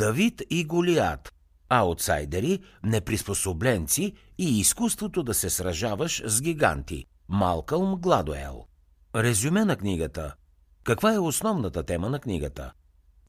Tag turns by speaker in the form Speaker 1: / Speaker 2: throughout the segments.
Speaker 1: Давид и Голият аутсайдери, неприспособленци и изкуството да се сражаваш с гиганти. Малкълм Гладуел. Резюме на книгата. Каква е основната тема на книгата?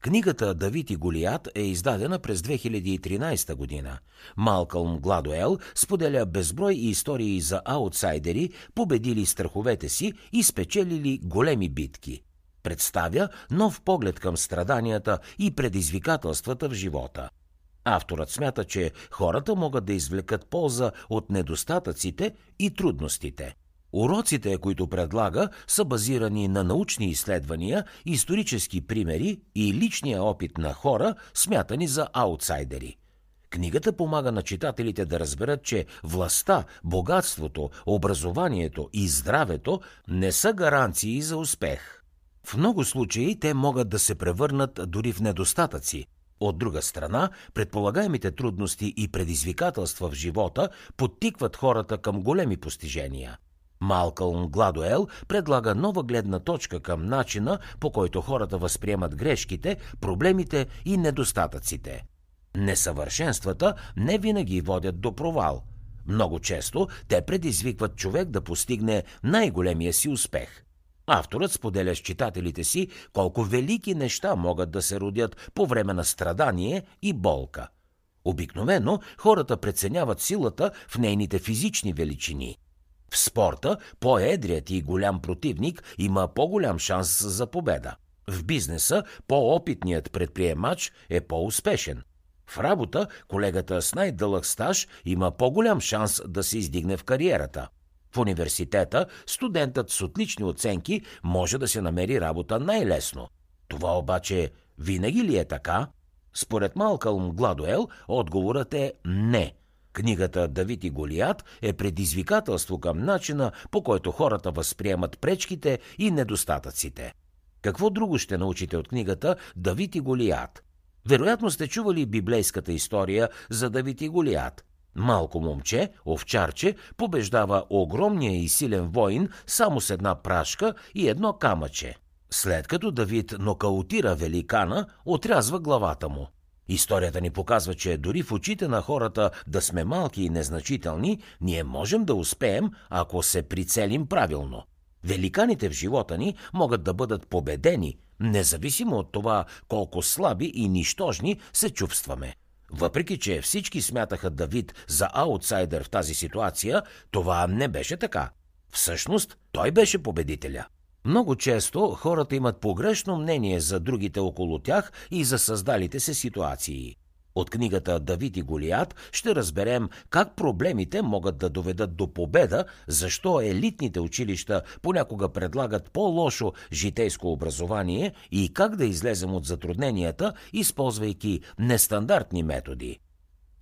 Speaker 1: Книгата Давид и Голият е издадена през 2013 година. Малкълм Гладуел споделя безброй истории за аутсайдери, победили страховете си и спечелили големи битки. Представя нов поглед към страданията и предизвикателствата в живота – Авторът смята, че хората могат да извлекат полза от недостатъците и трудностите. Уроците, които предлага, са базирани на научни изследвания, исторически примери и личния опит на хора, смятани за аутсайдери. Книгата помага на читателите да разберат, че властта, богатството, образованието и здравето не са гаранции за успех. В много случаи те могат да се превърнат дори в недостатъци, от друга страна, предполагаемите трудности и предизвикателства в живота подтикват хората към големи постижения. Малкълм Гладуел предлага нова гледна точка към начина, по който хората възприемат грешките, проблемите и недостатъците. Несъвършенствата не винаги водят до провал. Много често те предизвикват човек да постигне най-големия си успех – Авторът споделя с читателите си колко велики неща могат да се родят по време на страдание и болка. Обикновено хората преценяват силата в нейните физични величини. В спорта по-едрият и голям противник има по-голям шанс за победа. В бизнеса по-опитният предприемач е по-успешен. В работа колегата с най-дълъг стаж има по-голям шанс да се издигне в кариерата – в университета студентът с отлични оценки може да се намери работа най-лесно. Това обаче винаги ли е така? Според Малкълм Гладуел, отговорът е не. Книгата Давид и Голият е предизвикателство към начина, по който хората възприемат пречките и недостатъците. Какво друго ще научите от книгата Давид и Голият? Вероятно сте чували библейската история за Давид и Голият. Малко момче, овчарче, побеждава огромния и силен воин само с една прашка и едно камъче. След като Давид нокаутира великана, отрязва главата му. Историята ни показва, че дори в очите на хората да сме малки и незначителни, ние можем да успеем, ако се прицелим правилно. Великаните в живота ни могат да бъдат победени, независимо от това колко слаби и нищожни се чувстваме. Въпреки, че всички смятаха Давид за аутсайдер в тази ситуация, това не беше така. Всъщност, той беше победителя. Много често хората имат погрешно мнение за другите около тях и за създалите се ситуации. От книгата Давид и Голият ще разберем как проблемите могат да доведат до победа, защо елитните училища понякога предлагат по-лошо житейско образование и как да излезем от затрудненията, използвайки нестандартни методи.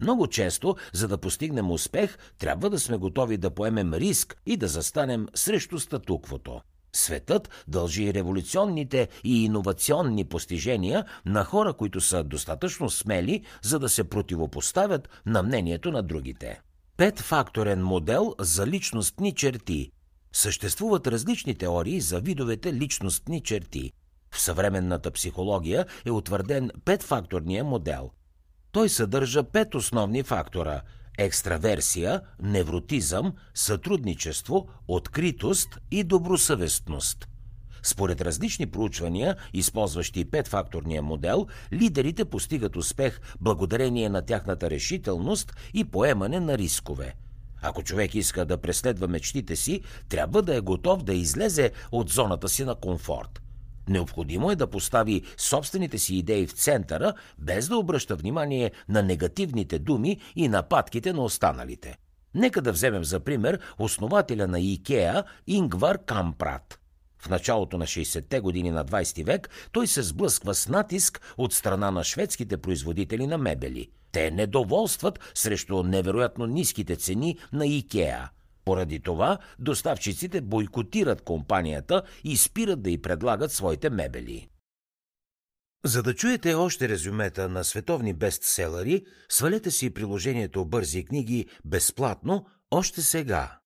Speaker 1: Много често, за да постигнем успех, трябва да сме готови да поемем риск и да застанем срещу статуквото. Светът дължи революционните и иновационни постижения на хора, които са достатъчно смели, за да се противопоставят на мнението на другите. Петфакторен модел за личностни черти. Съществуват различни теории за видовете личностни черти. В съвременната психология е утвърден петфакторния модел. Той съдържа пет основни фактора – екстраверсия, невротизъм, сътрудничество, откритост и добросъвестност. Според различни проучвания, използващи петфакторния модел, лидерите постигат успех благодарение на тяхната решителност и поемане на рискове. Ако човек иска да преследва мечтите си, трябва да е готов да излезе от зоната си на комфорт – Необходимо е да постави собствените си идеи в центъра, без да обръща внимание на негативните думи и нападките на останалите. Нека да вземем за пример основателя на Икеа Ингвар Кампрат. В началото на 60-те години на 20 век той се сблъсква с натиск от страна на шведските производители на мебели. Те недоволстват срещу невероятно ниските цени на Икеа – поради това доставчиците бойкотират компанията и спират да й предлагат своите мебели. За да чуете още резюмета на световни бестселери, свалете си приложението Бързи книги безплатно още сега.